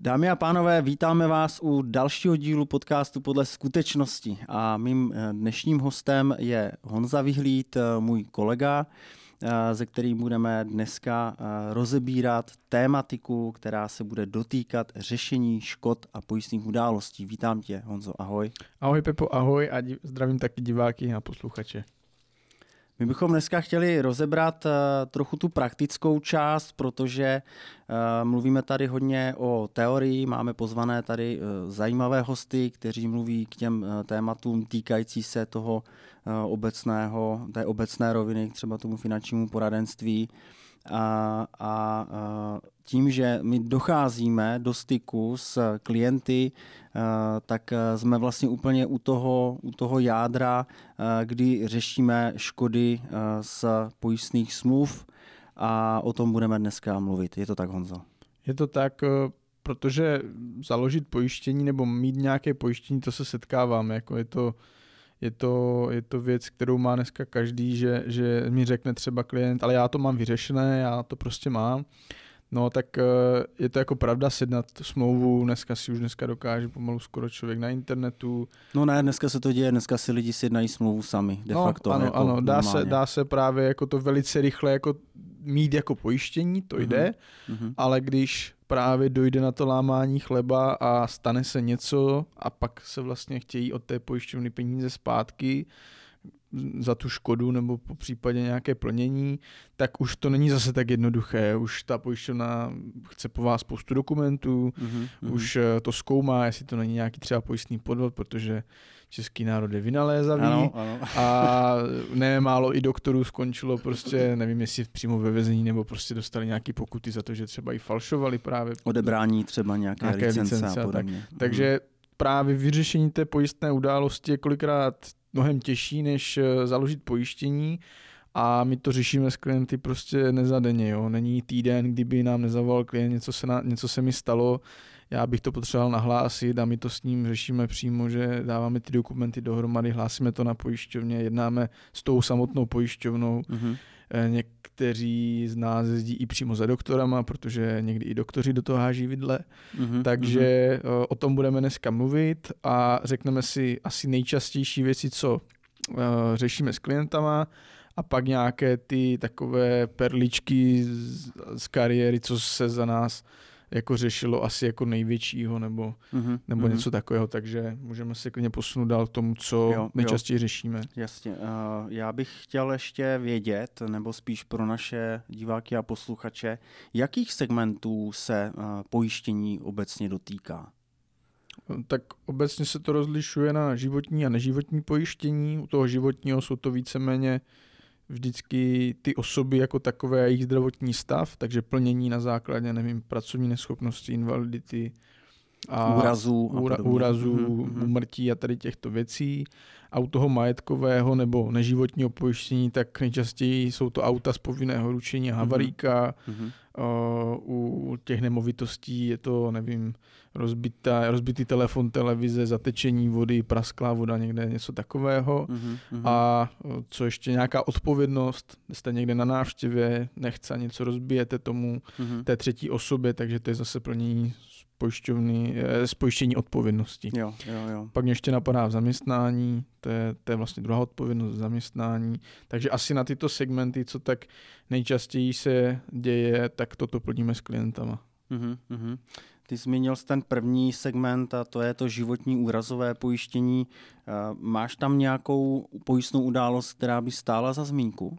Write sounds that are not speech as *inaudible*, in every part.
Dámy a pánové, vítáme vás u dalšího dílu podcastu podle skutečnosti a mým eh, dnešním hostem je Honza Vyhlíd, eh, můj kolega, eh, ze kterým budeme dneska rozebírat tématiku, která se bude dotýkat řešení škod a pojistných událostí. Vítám tě, Honzo, ahoj. Ahoj Pepo, ahoj a zdravím taky diváky a posluchače. My bychom dneska chtěli rozebrat uh, trochu tu praktickou část, protože uh, mluvíme tady hodně o teorii, máme pozvané tady uh, zajímavé hosty, kteří mluví k těm tématům týkající se toho obecného, té obecné roviny, třeba tomu finančnímu poradenství. A, a, a tím, že my docházíme do styku s klienty, tak jsme vlastně úplně u toho, u toho jádra, kdy řešíme škody z pojistných smluv a o tom budeme dneska mluvit. Je to tak, Honzo? Je to tak, e, protože založit pojištění nebo mít nějaké pojištění, to se setkáváme. Jako je to je to, je to věc, kterou má dneska každý, že, že mi řekne třeba klient, ale já to mám vyřešené, já to prostě mám. No tak eh, je to jako pravda sednat smlouvu, dneska si už dneska dokáže pomalu skoro člověk na internetu. No ne, dneska se to děje, dneska si lidi sjednají smlouvu sami, de no, facto. Ano, jako ano, dá se, dá se právě jako to velice rychle jako mít jako pojištění, to uh-huh. jde, uh-huh. ale když právě dojde na to lámání chleba a stane se něco a pak se vlastně chtějí od té pojišťovny peníze zpátky, za tu škodu nebo po případě nějaké plnění, tak už to není zase tak jednoduché. Už ta pojišťovna chce po vás spoustu dokumentů, mm-hmm. už eh, to zkoumá, jestli to není nějaký třeba pojistný podvod, protože český národ je vynalézavý ano, ano. a ne málo i doktorů skončilo prostě, nevím jestli přímo ve vezení nebo prostě dostali nějaký pokuty za to, že třeba i falšovali právě. Odebrání třeba nějaké, nějaké licence, licence a podobně. Tak. Takže právě vyřešení té pojistné události je kolikrát mnohem těžší, než eh, založit pojištění a my to řešíme s klienty prostě nezadenně. Jo. Není týden, kdyby nám nezavolal klient, něco se, na, něco se mi stalo, já bych to potřeboval nahlásit a my to s ním řešíme přímo, že dáváme ty dokumenty dohromady, hlásíme to na pojišťovně, jednáme s tou samotnou pojišťovnou. Mm-hmm. Někteří z nás jezdí i přímo za doktorama, protože někdy i doktoři do toho háží vidle. Mm-hmm. Takže mm-hmm. o tom budeme dneska mluvit a řekneme si asi nejčastější věci, co uh, řešíme s klientama a pak nějaké ty takové perličky z, z kariéry, co se za nás jako řešilo asi jako největšího nebo, mm-hmm. nebo mm-hmm. něco takového, takže můžeme se klidně posunout dál k tomu, co jo, nejčastěji jo. řešíme. Jasně. Uh, já bych chtěl ještě vědět, nebo spíš pro naše diváky a posluchače, jakých segmentů se uh, pojištění obecně dotýká? Tak obecně se to rozlišuje na životní a neživotní pojištění. U toho životního jsou to víceméně uh, vždycky ty osoby jako takové a jejich zdravotní stav, takže plnění na základě, nevím, pracovní neschopnosti, invalidity, a úrazů, a úra, úrazů mm-hmm. umrtí a tady těchto věcí. A u toho majetkového nebo neživotního pojištění, tak nejčastěji jsou to auta z povinného ručení a havaríka. Mm-hmm. U těch nemovitostí je to, nevím, rozbitá, rozbitý telefon, televize, zatečení vody, prasklá voda, někde něco takového. Mm-hmm. A co ještě nějaká odpovědnost, jste někde na návštěvě, nechce něco rozbijete tomu mm-hmm. té třetí osobě, takže to je zase plnění pojišťovny, spojištění eh, odpovědnosti. Jo, jo, jo. Pak mě ještě napadá v zaměstnání, to je, to je vlastně druhá odpovědnost v zaměstnání. Takže asi na tyto segmenty, co tak nejčastěji se děje, tak toto plníme s klientama. Uh-huh, uh-huh. Ty zmínil jsi ten první segment a to je to životní úrazové pojištění. Eh, máš tam nějakou pojistnou událost, která by stála za zmínku?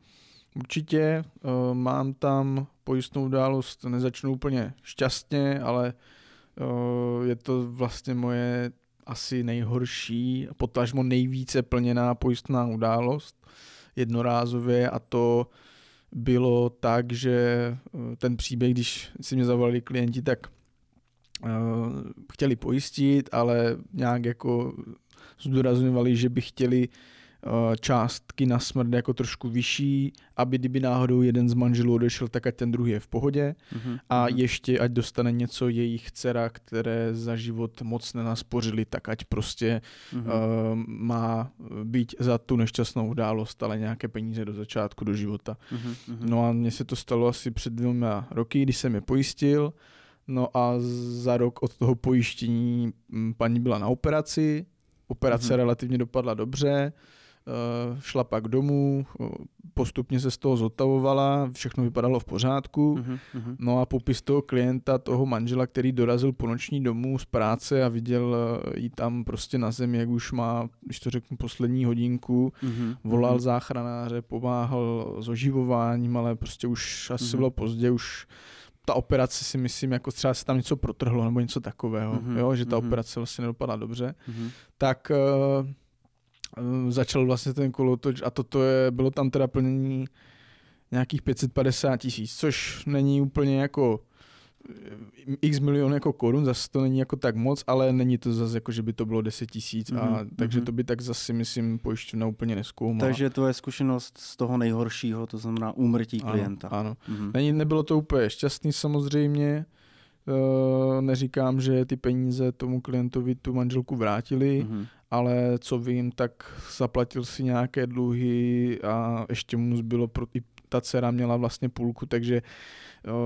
Určitě. Uh, mám tam pojistnou událost, nezačnu úplně šťastně, ale je to vlastně moje asi nejhorší, potažmo nejvíce plněná pojistná událost jednorázově a to bylo tak, že ten příběh, když si mě zavolali klienti, tak chtěli pojistit, ale nějak jako zdůrazňovali, že by chtěli Eh, částky na smrt jako trošku vyšší, aby kdyby náhodou jeden z manželů odešel, tak ať ten druhý je v pohodě uh-huh. a uh-huh. ještě ať dostane něco jejich dcera, které za život moc nenaspořili, tak ať prostě uh-huh. uh, má být za tu nešťastnou událost, ale nějaké peníze do začátku, do života. Uh-huh. No a mně se to stalo asi před dvěma roky, když jsem je pojistil, No a za rok od toho pojištění mm, paní byla na operaci, operace uh-huh. relativně dopadla dobře, Eh, šla pak domů, eh, postupně se z toho zotavovala, všechno vypadalo v pořádku. Uh-huh, uh-huh. No a popis toho klienta, toho manžela, který dorazil po noční domů z práce a viděl eh, jí tam prostě na zemi, jak už má, když to řeknu, poslední hodinku, uh-huh, volal uh-huh. záchranáře, pomáhal s oživováním, ale prostě už asi uh-huh. bylo pozdě, už ta operace si myslím, jako třeba se tam něco protrhlo nebo něco takového, uh-huh, jo, že ta uh-huh. operace vlastně nedopadla dobře, uh-huh. tak uh, Eh, začal vlastně ten kolotoč a toto je, bylo tam teda plnění nějakých 550 tisíc, což není úplně jako eh, x milion jako korun, zase to není jako tak moc, ale není to zase jako, že by to bylo 10 tisíc, mm-hmm. mhm, takže mhm. to by tak zase, myslím, pojišťovna úplně neskoumala. Takže to je zkušenost z toho nejhoršího, to znamená úmrtí klienta. Ano, ano. Mm-hmm. Není, nebylo to úplně šťastný samozřejmě, Uh, neříkám, že ty peníze tomu klientovi tu manželku vrátili, mm-hmm ale co vím, tak zaplatil si nějaké dluhy a ještě mu zbylo, pro, i ta dcera měla vlastně půlku, takže uh,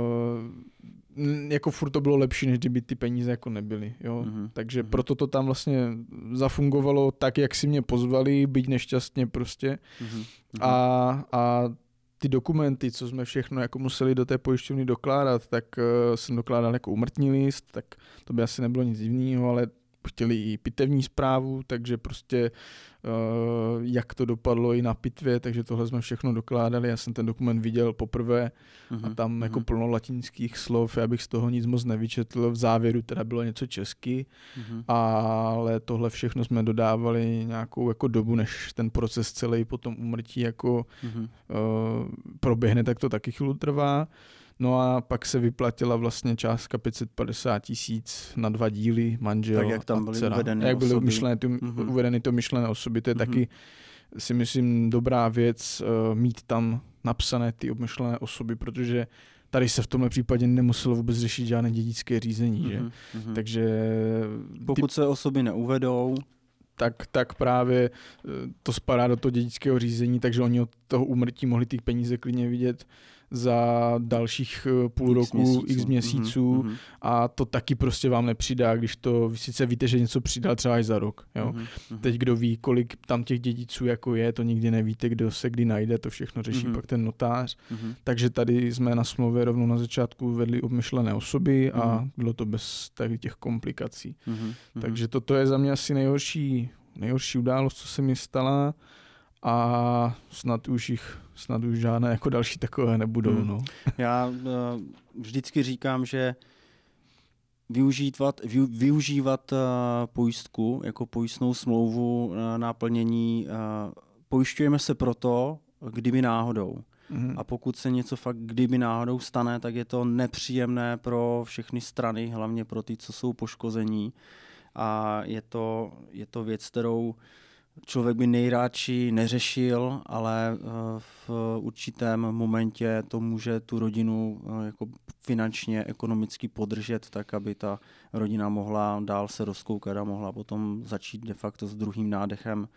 jako furt to bylo lepší, než kdyby ty peníze jako nebyly, jo. Mm-hmm. Takže mm-hmm. proto to tam vlastně zafungovalo tak, jak si mě pozvali, být nešťastně prostě. Mm-hmm. A, a ty dokumenty, co jsme všechno jako museli do té pojišťovny dokládat, tak uh, jsem dokládal jako umrtní list, tak to by asi nebylo nic divného, ale chtěli i pitevní zprávu, takže prostě uh, jak to dopadlo i na pitvě, takže tohle jsme všechno dokládali. Já jsem ten dokument viděl poprvé uh-huh, a mhm, tam uh-huh. jako plno latinských slov, já bych z toho nic moc nevyčetl. V závěru teda bylo něco česky, uh-huh. ale tohle všechno jsme dodávali nějakou jako dobu, než ten proces celý potom umrtí jako uh-huh. uh, proběhne, tak to taky chvíli trvá. No a pak se vyplatila vlastně částka 550 tisíc na dva díly, manžel tak jak tam byly dcera. uvedeny Jak byly myšlené, ty, mm-hmm. uvedeny to myšlené osoby, to je mm-hmm. taky si myslím dobrá věc uh, mít tam napsané ty obmyšlené osoby, protože tady se v tomhle případě nemuselo vůbec řešit žádné dědické řízení, že? Mm-hmm. Takže... Pokud ty... se osoby neuvedou, tak, tak právě eh, to spadá do toho dědického řízení, takže oni od toho úmrtí mohli ty peníze klidně vidět za dalších eh, půl x roku, měsíců. x měsíců mm-hmm. a to taky prostě vám nepřidá, když to, vy sice víte, že něco přidá třeba i za rok. Jo? Mm-hmm. Teď kdo ví, kolik tam těch dědiců jako je, to nikdy nevíte, kdo se kdy najde, to všechno řeší mm-hmm. pak ten notář. Mm-hmm. Takže tady jsme na smlouvě rovnou na začátku vedli obmyšlené osoby a mm-hmm. bylo to bez tady těch komplikací. Mm-hmm. Takže toto je za mě asi nejhorší, nejhorší událost, co se mi stala a snad už jich, snad už žádné jako další takové nebudou. Hmm. No. Já uh, vždycky říkám, že využívat, vy, využívat uh, pojistku jako pojistnou smlouvu uh, náplnění, uh, pojišťujeme se proto, kdyby náhodou. Mm-hmm. A pokud se něco fakt kdyby náhodou stane, tak je to nepříjemné pro všechny strany, hlavně pro ty, co jsou poškození. A je to, je to věc, kterou uh, člověk by nejradši neřešil, ale eh, v určitém momentě to může tu rodinu eh, jako finančně, ekonomicky podržet, tak aby ta rodina mohla dál se rozkoukat a mohla potom začít de facto s druhým nádechem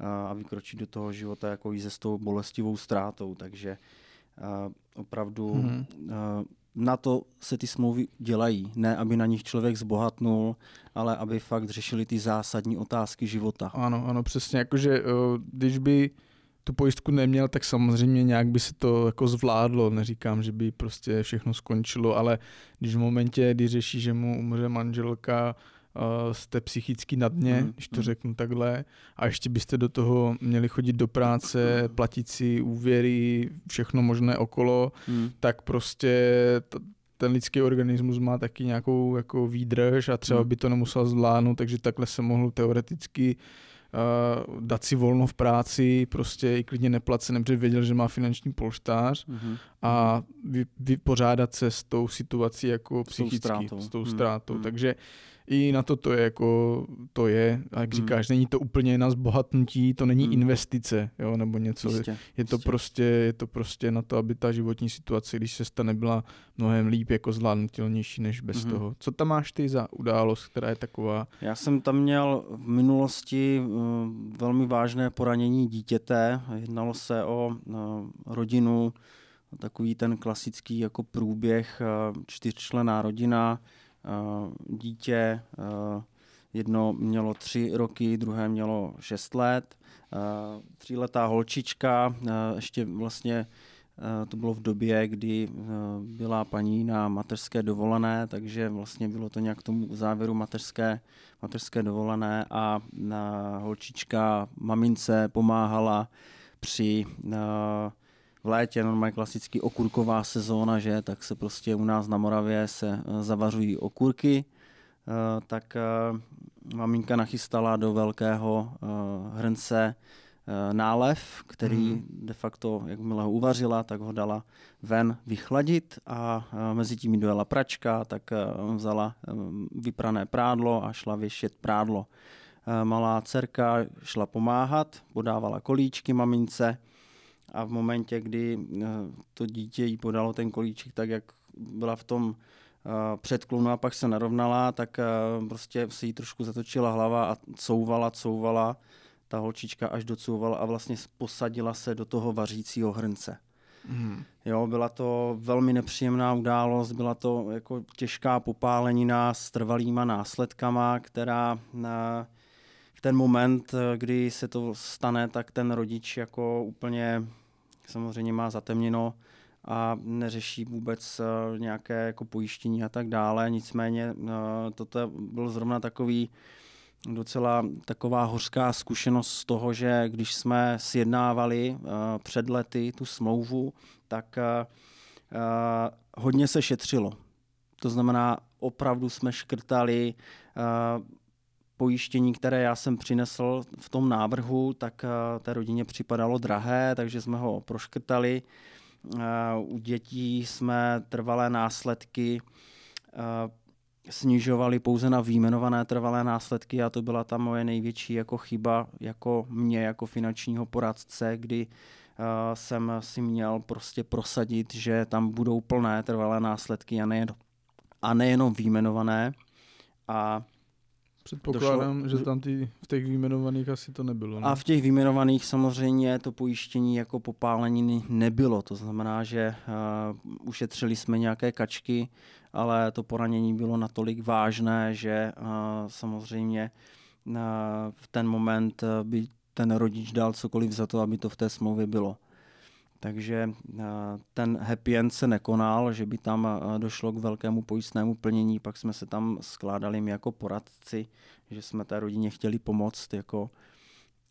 eh, a vykročit do toho života jako i se s tou bolestivou ztrátou. Takže opravdu mm-hmm na to se ty smlouvy dělají. Ne, aby na nich člověk zbohatnul, ale aby fakt řešili ty zásadní otázky života. Ano, ano, přesně. Jakože když by tu pojistku neměl, tak samozřejmě nějak by se to jako zvládlo. Neříkám, že by prostě všechno skončilo, ale když v momentě, kdy řeší, že mu umře manželka, uh, jste psychicky na dně, mm, když to mm. řeknu takhle, a ještě byste do toho měli chodit do práce, platit si úvěry, všechno možné okolo, mm. tak prostě t- ten lidský organismus má taky nějakou jako výdrž a třeba mm. by to nemusel zvládnout, takže takhle se mohl teoreticky uh, dát si volno v práci, prostě i klidně neplacené, protože věděl, že má finanční polštář mm-hmm. a vy, vypořádat se s tou situací jako psychicky, s tou ztrátou. S tou ztrátou. Mm-hmm. Takže i na to to je jako, to je, a jak Hmm. říkáš, není to úplně na zbohatnutí, to není Hmm. investice, jo, nebo něco. Jistě, Je to, jistě. prostě, je to prostě na to, aby ta životní situace, když se stane, byla mnohem líp jako zvládnutelnější než bez Mhm. toho. Co tam máš ty za událost, která je taková? Já jsem tam měl v minulosti eh, velmi vážné poranění dítěte. Jednalo se o eh, rodinu, takový ten klasický jako průběh, eh, čtyřčlená rodina, dítě, eh, jedno mělo tři roky, druhé mělo šest let, eh, tříletá holčička, eh, ještě vlastně eh, to bylo v době, kdy eh, byla paní na mateřské dovolené, takže vlastně bylo to nějak k tomu závěru mateřské, mateřské dovolené a holčička mamince pomáhala při eh, v létě normálně klasicky okurková sezóna, že, tak se prostě u nás na Moravě se eh, zavařují okurky, eh, tak eh, maminka nachystala do velkého hrnce nálev, který Mhm. de facto, jakmile ho uvařila, tak ho dala ven vychladit a mezi tím jí dojela pračka, tak vzala vyprané prádlo a šla věšet prádlo. Malá dcerka šla pomáhat, podávala kolíčky mamince a v momentě, kdy eh, to dítě jí podalo ten kolíček, tak jak byla v tom eh, předklonu a pak se narovnala, tak eh, prostě se jí trošku zatočila hlava a couvala, couvala ta holčička až docouvala a vlastně posadila se do toho vařícího hrnce. Hmm. Jo, byla to velmi nepříjemná událost, byla to jako těžká popálenina s trvalýma následkama, která na v ten moment, eh, kdy se to stane, tak ten rodič jako úplně samozřejmě má zatemněno a neřeší vůbec eh, nějaké jako pojištění a tak dále. Nicméně eh, toto byl zrovna takový docela taková hořká zkušenost z toho, že když jsme sjednávali před lety tu smlouvu, tak hodně se šetřilo. To znamená, opravdu jsme škrtali pojištění, které já jsem přinesl v tom návrhu, tak eh, té rodině připadalo drahé, takže jsme ho proškrtali. Eh, U dětí jsme trvalé následky eh, snižovali pouze na výjmenované trvalé následky a to byla ta moje největší jako chyba jako mě jako finančního poradce, kdy jsem si měl prostě prosadit, že tam budou plné trvalé následky a nejen, a nejenom výjmenované. A Předpokládám, Došlo- že tam ty, v těch výjmenovaných asi to nebylo. Ne? A v těch vyjmenovaných samozřejmě to pojištění jako popáleniny nebylo. To znamená, že uh, ušetřili jsme nějaké kačky, ale to poranění bylo natolik vážné, že uh, samozřejmě uh, v ten moment by ten rodič dal cokoliv za to, aby to v té smlouvě bylo. Takže uh, ten happy end se nekonal, že by tam uh, došlo k velkému pojistnému plnění, pak jsme se tam skládali my jako poradci, že jsme té rodině chtěli pomoct, jako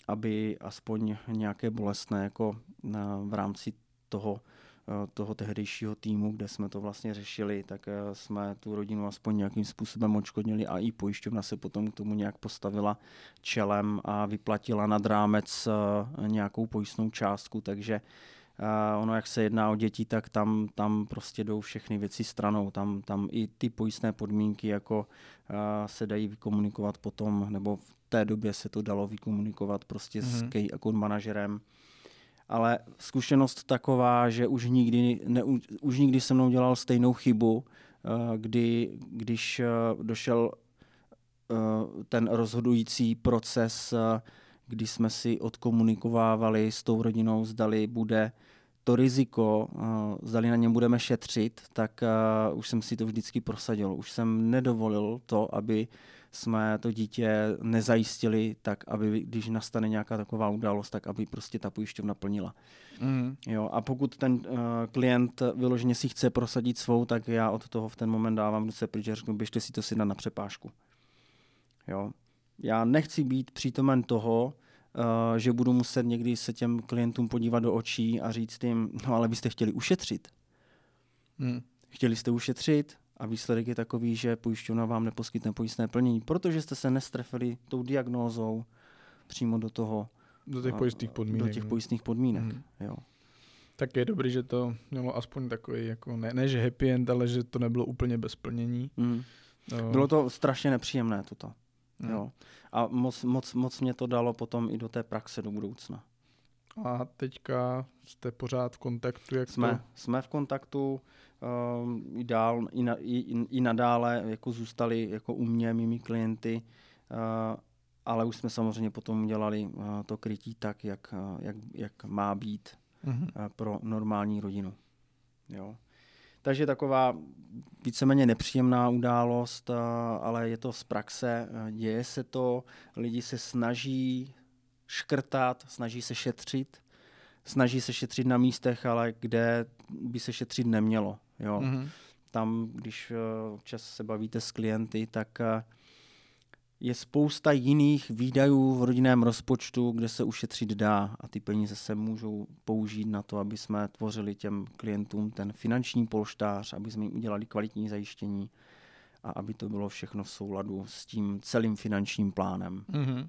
aby aspoň nějaké bolestné jako v rámci toho, eh, toho tehdejšího týmu, kde jsme to vlastně řešili, tak eh, jsme tu rodinu aspoň nějakým způsobem odškodnili a i pojišťovna se potom k tomu nějak postavila čelem a vyplatila nad rámec eh, nějakou pojistnou částku, takže Uh, ono, jak se jedná o děti, tak tam, tam prostě jdou všechny věci stranou. Tam, tam i ty pojistné podmínky jako uh, se dají vykomunikovat potom, nebo v té době se to dalo vykomunikovat prostě mm-hmm. s Mhm. key account manažerem. Ale zkušenost taková, že už nikdy, ne, už nikdy se mnou dělal stejnou chybu, uh, kdy, když uh, došel uh, ten rozhodující proces, uh, kdy jsme si odkomunikovávali s tou rodinou, zdali bude to riziko, uh, zdali na něm budeme šetřit, tak uh, už jsem si to vždycky prosadil. Už jsem nedovolil to, aby jsme to dítě nezajistili tak, aby když nastane nějaká taková událost, tak aby prostě ta pojišťovna plnila. Mm. Jo, a pokud ten uh, klient vyloženě si chce prosadit svou, tak já od toho v ten moment dávám ruce pryč a řeknu, běžte si to si na přepážku. Jo. Já nechci být přítomen toho, že budu muset někdy se těm klientům podívat do očí a říct jim, no ale vy jste chtěli ušetřit. Mm. Chtěli jste ušetřit a výsledek je takový, že pojišťovna vám neposkytne pojistné plnění, protože jste se nestrefili tou diagnózou přímo do toho, Do těch a- pojistných podmínek. do těch no. pojistných podmínek. Mhm. Jo. Tak je dobrý, že to mělo aspoň takový, jako ne, ne že happy end, ale že to nebylo úplně bez plnění. Mm. No. Bylo to strašně nepříjemné toto. Hmm. Jo. A moc, moc, moc mě to dalo potom i do té praxe do budoucna. A teďka jste pořád v kontaktu, jak Jsme, to? jsme v kontaktu, um, i dál, i, na, i, i nadále jako zůstali jako u mě, mými klienty, uh, ale už jsme samozřejmě potom udělali uh, to krytí tak, jak, uh, jak, jak má být Mhm. uh, pro normální rodinu. Jo. Takže taková víceméně nepříjemná událost, uh, ale je to z praxe, uh, děje se to, lidi se snaží škrtat, snaží se šetřit, snaží se šetřit na místech, ale kde by se šetřit nemělo. Jo. Mhm. Tam, když uh, občas se bavíte s klienty, tak je spousta jiných výdajů v rodinném rozpočtu, kde se ušetřit dá a ty peníze se můžou použít na to, aby jsme tvořili těm klientům ten finanční polštář, aby jsme jim udělali kvalitní zajištění a aby to bylo všechno v souladu s tím celým finančním plánem. Mhm.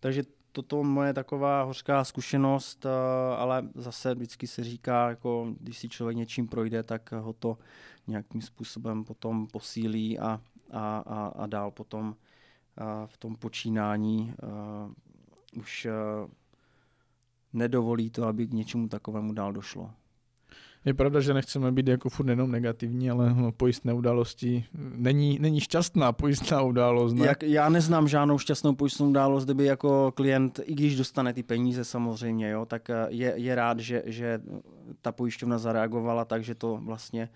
Takže toto moje taková hořká zkušenost, eh, ale zase vždycky se říká, jako když si člověk něčím projde, tak ho to nějakým způsobem potom posílí a, a, a, a dál potom v tom počínání už nedovolí to, aby k něčemu takovému dál došlo. Je pravda, že nechceme být jako furt jenom negativní, ale no, pojistné události není, není šťastná pojistná událost. Ne? Jak, já neznám žádnou šťastnou pojistnou událost, kdyby jako klient, i když dostane ty peníze samozřejmě, jo, tak je, je rád, že, že ta pojišťovna zareagovala tak, že to vlastně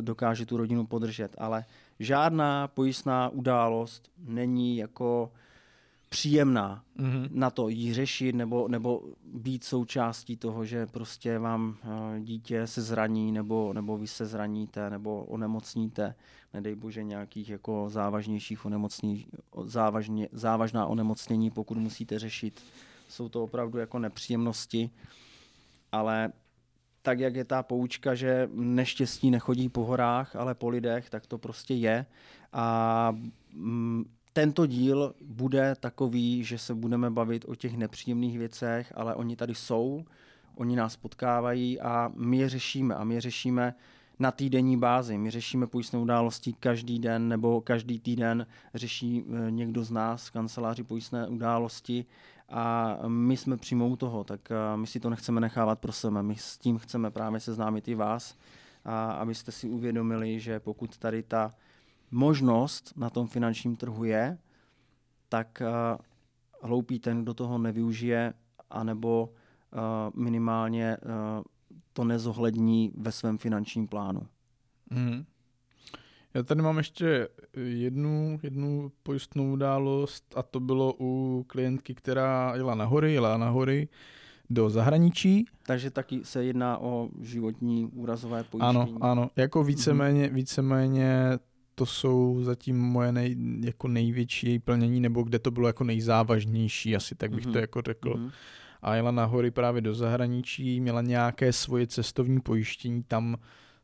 dokáže tu rodinu podržet. Ale žádná pojistná událost není jako příjemná Mhm. na to jí řešit nebo, nebo být součástí toho, že prostě vám eh, dítě se zraní nebo, nebo vy se zraníte nebo onemocníte, nedej bože nějakých jako závažnějších onemocnění, závažně, závažná onemocnění, pokud musíte řešit. Jsou to opravdu jako nepříjemnosti, ale tak, jak je ta poučka, že neštěstí nechodí po horách, ale po lidech, tak to prostě je. A mm, tento díl bude takový, že se budeme bavit o těch nepříjemných věcech, ale oni tady jsou, oni nás potkávají a my je řešíme. A my je řešíme na týdenní bázi. My řešíme pojistné události každý den nebo každý týden řeší eh, někdo z nás v kanceláři pojistné události a my jsme přímo u toho, tak my si to nechceme nechávat pro sebe. My s tím chceme právě seznámit i vás, a abyste si uvědomili, že pokud tady ta možnost na tom finančním trhu je, tak hloupý ten, kdo toho nevyužije, anebo minimálně to nezohlední ve svém finančním plánu. Mhm. Já tady mám ještě jednu, jednu pojistnou událost a to bylo u klientky, která jela na hory, jela na hory do zahraničí. Takže taky se jedná o životní úrazové pojištění. Ano, ano, jako víceméně, víceméně to jsou zatím moje nej, jako největší její plnění, nebo kde to bylo jako nejzávažnější, asi tak bych Mhm. to jako řekl. Mhm. A jela na hory právě do zahraničí, měla nějaké svoje cestovní pojištění, tam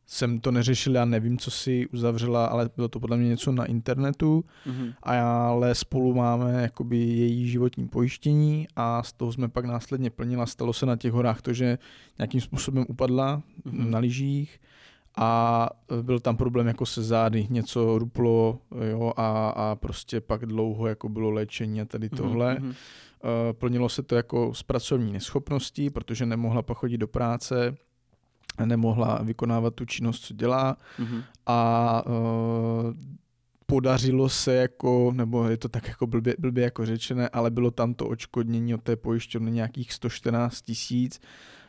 jsem to neřešil, já nevím, co si uzavřela, ale bylo to podle mě něco na internetu, Mhm. ale spolu máme jakoby její životní pojištění a z toho jsme pak následně plnila. Stalo se na těch horách to, že nějakým způsobem upadla Mhm. na lyžích a byl tam problém jako se zády, něco ruplo jo, a, a prostě pak dlouho jako bylo léčení a tady tohle. Mhm. Eh, Plnilo se to jako z pracovní neschopností, protože nemohla pochodit do práce, nemohla vykonávat tu činnost, co dělá Mhm. a uh, podařilo se jako, nebo je to tak jako blbě, blbě jako řečené, ale bylo tam to očkodnění od té pojišťovny nějakých 114 tisíc.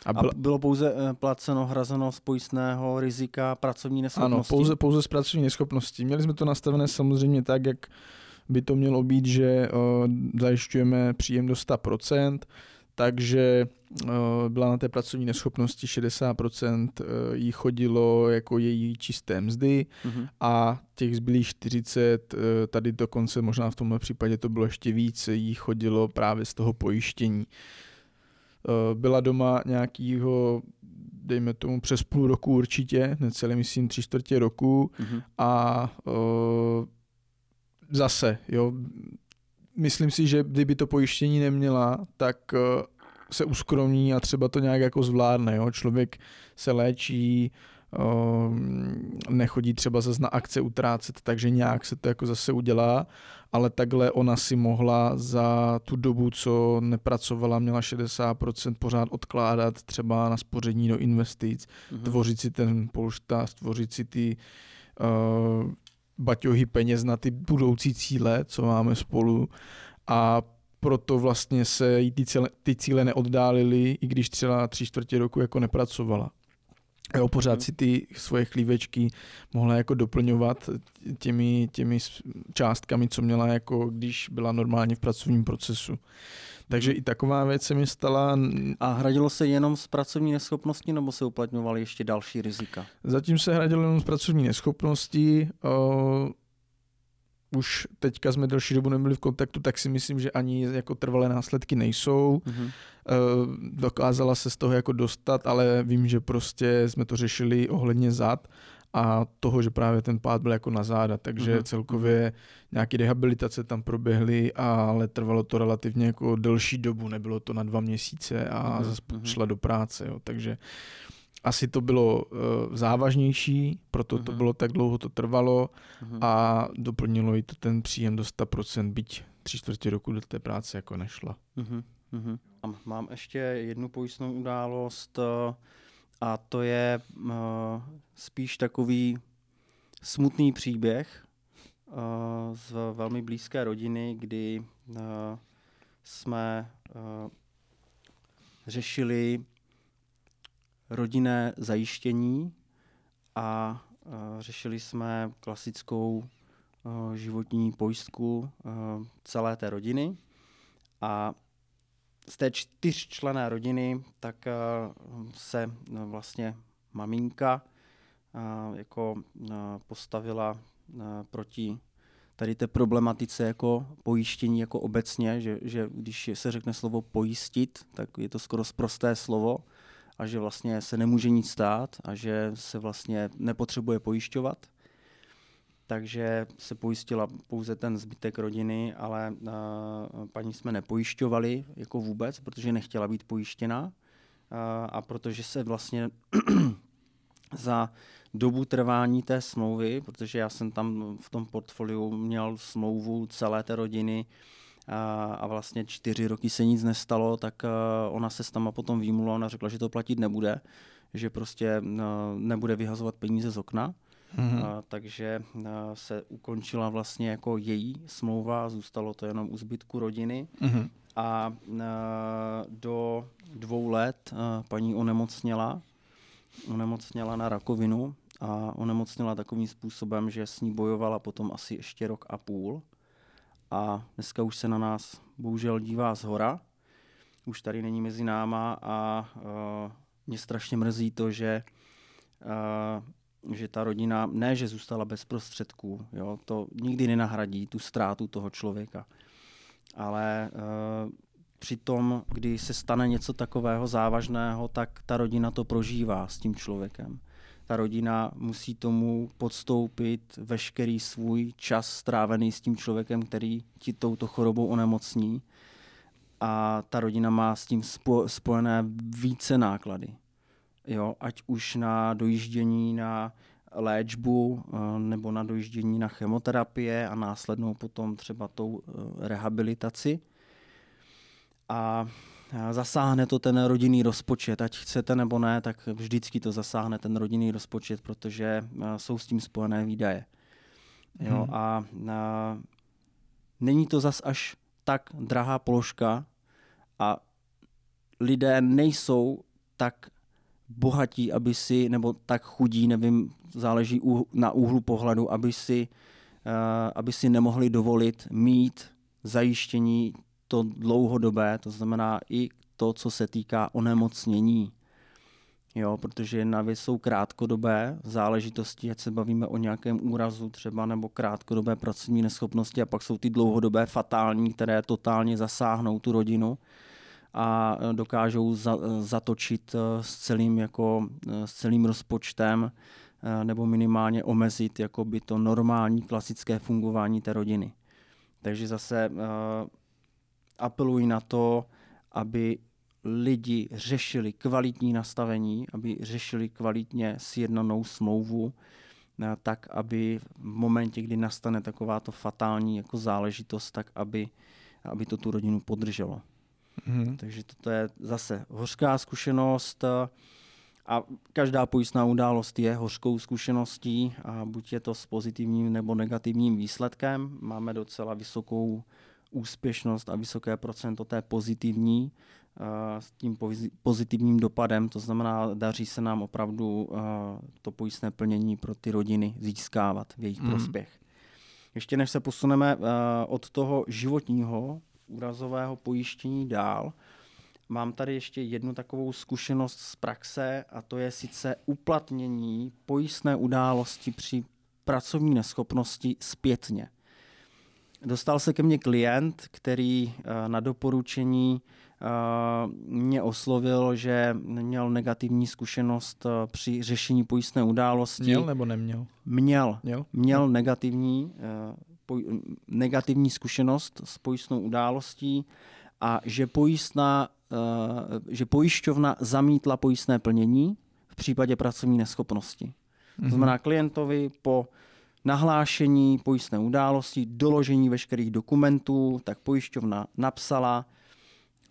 A A byla, bylo pouze eh, placeno, hrazeno z pojistného rizika pracovní ano, neschopnosti? pouze, pouze z pracovní neschopnosti. Měli jsme to nastavené samozřejmě tak, jak by to mělo být, že uh, zajišťujeme příjem do 100%, takže uh, byla na té pracovní neschopnosti 60% uh, jí chodilo jako její čisté mzdy, Mhm. a těch zbylých 40, eh, tady dokonce možná v tomhle případě to bylo ještě víc, jí chodilo právě z toho pojištění. Eh, Byla doma nějakýho, dejme tomu přes půl roku určitě, necelé myslím tři čtvrtě roku Mhm. a eh, zase, jo, myslím si, že kdyby to pojištění neměla, tak eh, se uskromní a třeba to nějak jako zvládne, jo, člověk se léčí, nechodí třeba zase na akce utrácet, takže nějak se to jako zase udělá, ale takhle ona si mohla za tu dobu, co nepracovala, měla 60% pořád odkládat třeba na spoření do investic, mm-hmm. tvořit si ten polštář, tvořit si ty uh, baťohy peněz na ty budoucí cíle, co máme spolu a proto vlastně se jí ty cíle, ty cíle neoddálily, i když třeba tři čtvrtě roku jako nepracovala. Jo, pořád mhm. si ty svoje chlívečky mohla jako doplňovat těmi, těmi částkami, co měla jako když byla normálně v pracovním procesu. Takže i taková věc se mi stala. A hradilo se jenom z pracovní neschopnosti nebo se uplatňovaly ještě další rizika? Zatím se hradilo jenom z pracovní neschopnosti. Uh, už teďka jsme delší dobu nebyli v kontaktu, tak si myslím, že ani jako trvalé následky nejsou. Mm-hmm. Dokázala se z toho jako dostat, ale vím, že prostě jsme to řešili ohledně zad a toho, že právě ten pád byl jako na záda, takže mm-hmm. celkově nějaké rehabilitace tam proběhly, ale trvalo to relativně jako delší dobu, nebylo to na dva měsíce a mm-hmm. zase mhm. šla do práce, jo. takže asi to bylo uh, závažnější, proto mm-hmm. to mhm. bylo tak dlouho, to trvalo mm-hmm. a doplnilo i to ten příjem do 100%, byť tři čtvrtě roku do té práce jako nešla. Mm-hmm. Mám ještě jednu pojistnou událost uh, a to je uh, spíš takový smutný příběh uh, z velmi blízké rodiny, kdy uh, jsme uh, řešili rodinné zajištění a uh, řešili jsme klasickou uh, životní pojistku uh, celé té rodiny. A z té čtyřčlené rodiny tak uh, se uh, vlastně maminka uh, jako postavila proti tady té problematice jako pojištění jako obecně, že, že když se řekne slovo pojistit, tak je to skoro zprosté slovo, a že vlastně se nemůže nic stát a že se vlastně nepotřebuje pojišťovat. Takže se pojistila pouze ten zbytek rodiny, ale uh, paní jsme nepojišťovali jako vůbec, protože nechtěla být pojištěna uh, a protože se vlastně *clears throat* za dobu trvání té smlouvy, protože já jsem tam v tom portfoliu měl smlouvu celé té rodiny, a, a vlastně čtyři roky se nic nestalo, tak ona se s tam potom výmluvila, ona řekla, že to platit nebude, že prostě nebude vyhazovat peníze z okna. Mm-hmm. A, takže a, se ukončila vlastně jako její smlouva, zůstalo to jenom u zbytku rodiny. Mm-hmm. A, a do dvou let a, paní onemocněla, onemocněla na rakovinu a onemocněla takovým způsobem, že s ní bojovala potom asi ještě rok a půl a dneska už se na nás bohužel dívá z hora. Už tady není mezi náma a uh, mě strašně mrzí to, že, uh, že ta rodina, ne, že zůstala bez prostředků, jo, to nikdy nenahradí tu ztrátu toho člověka. Ale uh, přitom, kdy se stane něco takového závažného, tak ta rodina to prožívá s tím člověkem ta rodina musí tomu podstoupit veškerý svůj čas strávený s tím člověkem, který ti touto chorobou onemocní. A ta rodina má s tím spojené více náklady. Jo, ať už na dojíždění na léčbu eh, nebo na dojíždění na chemoterapie a následnou potom třeba tou eh, rehabilitaci. A zasáhne to ten rodinný rozpočet, ať chcete nebo ne, tak vždycky to zasáhne ten rodinný rozpočet, protože jsou s tím spojené výdaje. Jo, hmm. a, a není to zas až tak drahá položka a lidé nejsou tak bohatí, aby si, nebo tak chudí, nevím, záleží na úhlu pohledu, aby si, uh, aby si nemohli dovolit mít zajištění to dlouhodobé, to znamená i to, co se týká onemocnění. Jo, protože jedna věc jsou krátkodobé záležitosti, ať se bavíme o nějakém úrazu třeba nebo krátkodobé pracovní neschopnosti a pak jsou ty dlouhodobé fatální, které totálně zasáhnou tu rodinu a dokážou za, zatočit eh, s celým, jako, eh, s celým rozpočtem eh, nebo minimálně omezit jakoby to normální klasické fungování té rodiny. Takže zase apeluji na to, aby lidi řešili kvalitní nastavení, aby řešili kvalitně sjednanou smlouvu, eh, tak aby v momentě, kdy nastane takováto fatální jako záležitost, tak aby, aby to tu rodinu podrželo. Mm-hmm. Takže toto je zase hořká zkušenost a každá pojistná událost je hořkou zkušeností a buď je to s pozitivním nebo negativním výsledkem. Máme docela vysokou úspěšnost a vysoké procento té pozitivní s tím pozitivním dopadem, to znamená, daří se nám opravdu to pojistné plnění pro ty rodiny získávat v jejich mm. prospěch. Ještě než se posuneme od toho životního úrazového pojištění dál, mám tady ještě jednu takovou zkušenost z praxe a to je sice uplatnění pojistné události při pracovní neschopnosti zpětně. Dostal se ke mně klient, který eh, na doporučení eh, mě oslovil, že měl negativní zkušenost eh, při řešení pojistné události. Měl nebo neměl? Měl. Měl, měl negativní, negativní zkušenost s pojistnou událostí a že, pojistná, že pojišťovna zamítla pojistné plnění v případě pracovní neschopnosti. To mhm. znamená klientovi po nahlášení pojistné události, doložení veškerých dokumentů, tak pojišťovna napsala,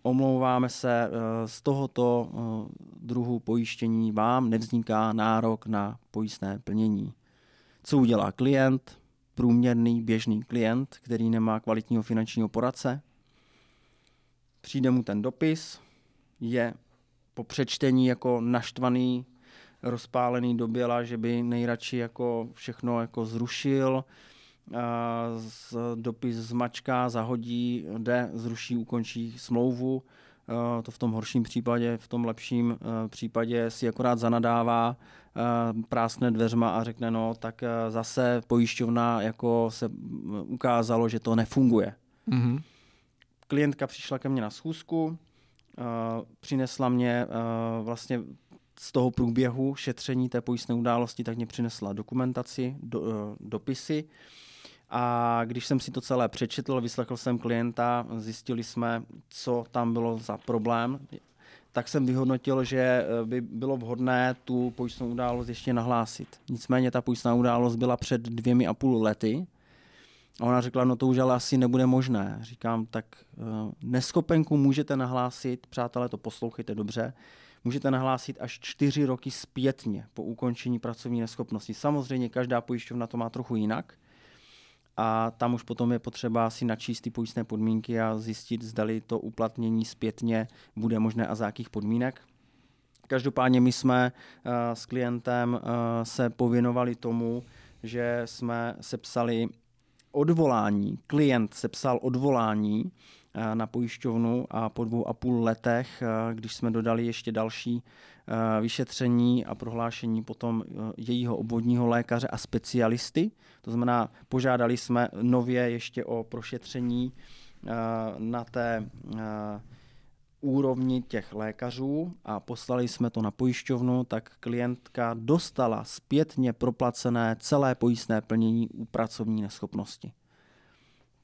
omlouváme se, eh, z tohoto eh, druhu pojištění vám nevzniká nárok na pojistné plnění. Co udělá klient, průměrný běžný klient, který nemá kvalitního finančního poradce? Přijde mu ten dopis, je po přečtení jako naštvaný rozpálený do běla, že by nejradši jako všechno jako zrušil, z dopis zmačká, zahodí, jde, zruší, ukončí smlouvu. To v tom horším případě, v tom lepším případě si akorát zanadává, prásne dveřma a řekne, no tak zase pojišťovna jako se ukázalo, že to nefunguje. Mm-hmm. Klientka přišla ke mně na schůzku, přinesla mě vlastně z toho průběhu šetření té pojistné události, tak mě přinesla dokumentaci, do, eh, dopisy. A když jsem si to celé přečetl, vyslechl jsem klienta, zjistili jsme, co tam bylo za problém, tak jsem vyhodnotil, že eh, by bylo vhodné tu pojistnou událost ještě nahlásit. Nicméně ta pojistná událost byla před dvěmi a půl lety a ona řekla, no to už ale asi nebude možné. Říkám, tak uh, neschopenku můžete nahlásit, přátelé, to poslouchejte dobře, můžete nahlásit až čtyři roky zpětně po ukončení pracovní neschopnosti. Samozřejmě každá pojišťovna to má trochu jinak a tam už potom je potřeba si načíst ty pojistné podmínky a zjistit, zdali to uplatnění zpětně bude možné a za jakých podmínek. Každopádně my jsme uh, s klientem uh, se pověnovali tomu, že jsme sepsali odvolání. Klient sepsal odvolání Eh, na pojišťovnu a po dvou a půl letech, eh, když jsme dodali ještě další eh, vyšetření a prohlášení potom jejího obvodního lékaře a specialisty, to znamená, požádali jsme nově ještě o prošetření na té úrovni těch lékařů a poslali jsme to na pojišťovnu, tak klientka dostala zpětně proplacené celé pojistné plnění u pracovní neschopnosti.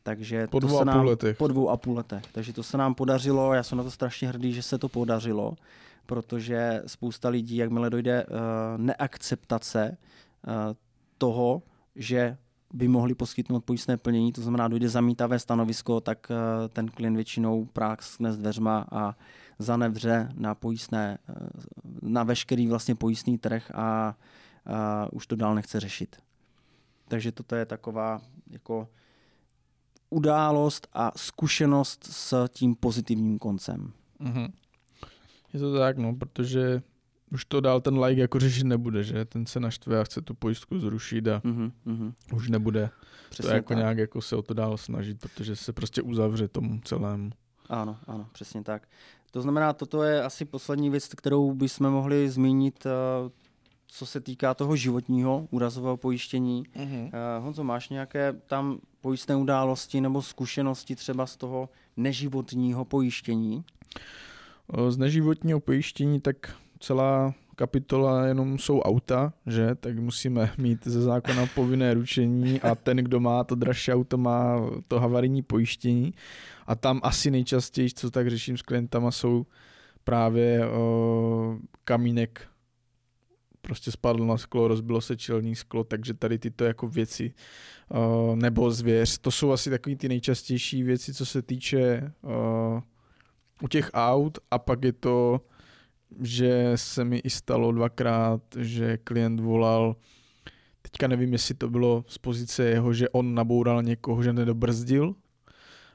Takže po dvou to se nám, a půl letech. Po dvou a půl letech. Takže to se nám podařilo, já jsem na to strašně hrdý, že se to podařilo, protože spousta lidí, jakmile dojde uh, neakceptace uh, toho, že by mohli poskytnout pojistné plnění, to znamená, dojde zamítavé stanovisko, tak uh, ten klient většinou práskne s dveřma a zanevře na pojistné, na veškerý vlastně pojistný trh a uh, už to dál nechce řešit. Takže toto je taková jako událost a zkušenost s tím pozitivním koncem. Mm-hmm. Je to tak, no, protože už to dál ten like jako řešit nebude, že? Ten se naštve a chce tu pojistku zrušit a mm-hmm. už nebude Přesně to jako tak. nějak jako se o to dál snažit, protože se prostě uzavře tomu celému. Ano, ano, přesně tak. To znamená, toto je asi poslední věc, kterou bychom mohli zmínit, eh, co se týká toho životního úrazového pojištění. Uh-huh. Uh, Honzo, máš nějaké tam pojistné události nebo zkušenosti třeba z toho neživotního pojištění? Z neživotního pojištění tak celá kapitola jenom jsou auta, že? Tak musíme mít ze zákona povinné ručení a ten, kdo má to dražší auto, má to havarijní pojištění. A tam asi nejčastěji, co tak řeším s klientama, jsou právě uh, kamínek prostě spadl na sklo, rozbilo se čelní sklo, takže tady tyto jako věci, nebo zvěř, to jsou asi takové ty nejčastější věci, co se týče u těch aut a pak je to, že se mi i stalo dvakrát, že klient volal, teďka nevím, jestli to bylo z pozice jeho, že on naboural někoho, že nedobrzdil,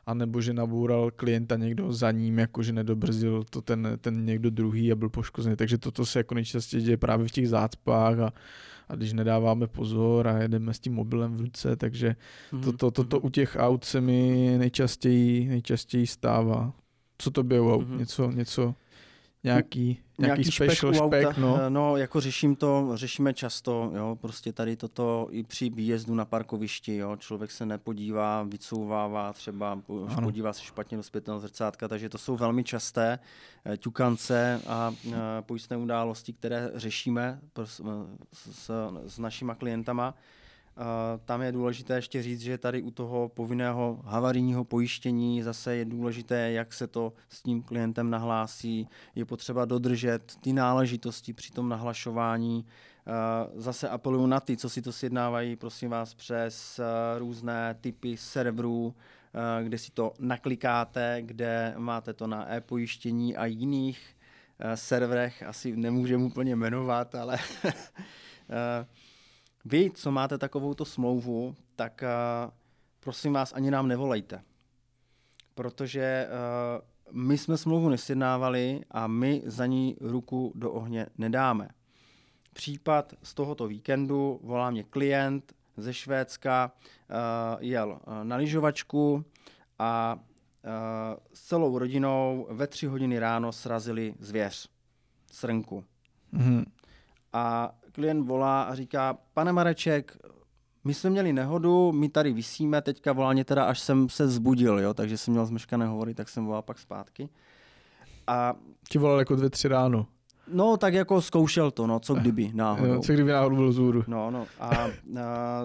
anebo že naboural klienta někdo za ním, jako že nedobrzdil to ten, ten někdo druhý a byl poškozený. Takže toto se jako nejčastěji děje právě v těch zácpách a, a když nedáváme pozor a jedeme s tím mobilem v ruce, takže mm-hmm. toto, toto mhm. u těch aut se mi nejčastěji, nejčastěji stává. Co to bylo? Mm-hmm. Něco, něco nějaký, nějaký, nějaký special špek, špek no. no. jako řeším to, řešíme často, jo, prostě tady toto i při výjezdu na parkovišti, jo, člověk se nepodívá, vycouvává třeba, ano. podívá se špatně do zpětného zrcátka, takže to jsou velmi časté eh, ťukance a eh, pojistné události, které řešíme s, s, s našima klientama. Tam je důležité ještě říct, že tady u toho povinného havarijního pojištění zase je důležité, jak se to s tím klientem nahlásí. Je potřeba dodržet ty náležitosti při tom nahlašování. Zase apeluju na ty, co si to sjednávají, prosím vás, přes různé typy serverů, kde si to naklikáte, kde máte to na e-pojištění a jiných serverech, asi nemůžeme úplně jmenovat, ale *laughs* Vy, co máte takovouto smlouvu, tak uh, prosím vás, ani nám nevolejte. Protože uh, my jsme smlouvu nesjednávali a my za ní ruku do ohně nedáme. Případ z tohoto víkendu, volá mě klient ze Švédska, uh, jel na lyžovačku a s celou rodinou ve tři hodiny ráno srazili zvěř, srnku. Mm-hmm. A klient volá a říká, pane Mareček, my jsme měli nehodu, my tady vysíme, teďka volá mě teda, až jsem se zbudil, jo, takže jsem měl zmeškané hovory, tak jsem volal pak zpátky. A... Ti volal jako dvě, tři ráno. No, tak jako zkoušel to, no, co kdyby *laughs* náhodou. Jo, co kdyby náhodou byl zůru. No, no. A, a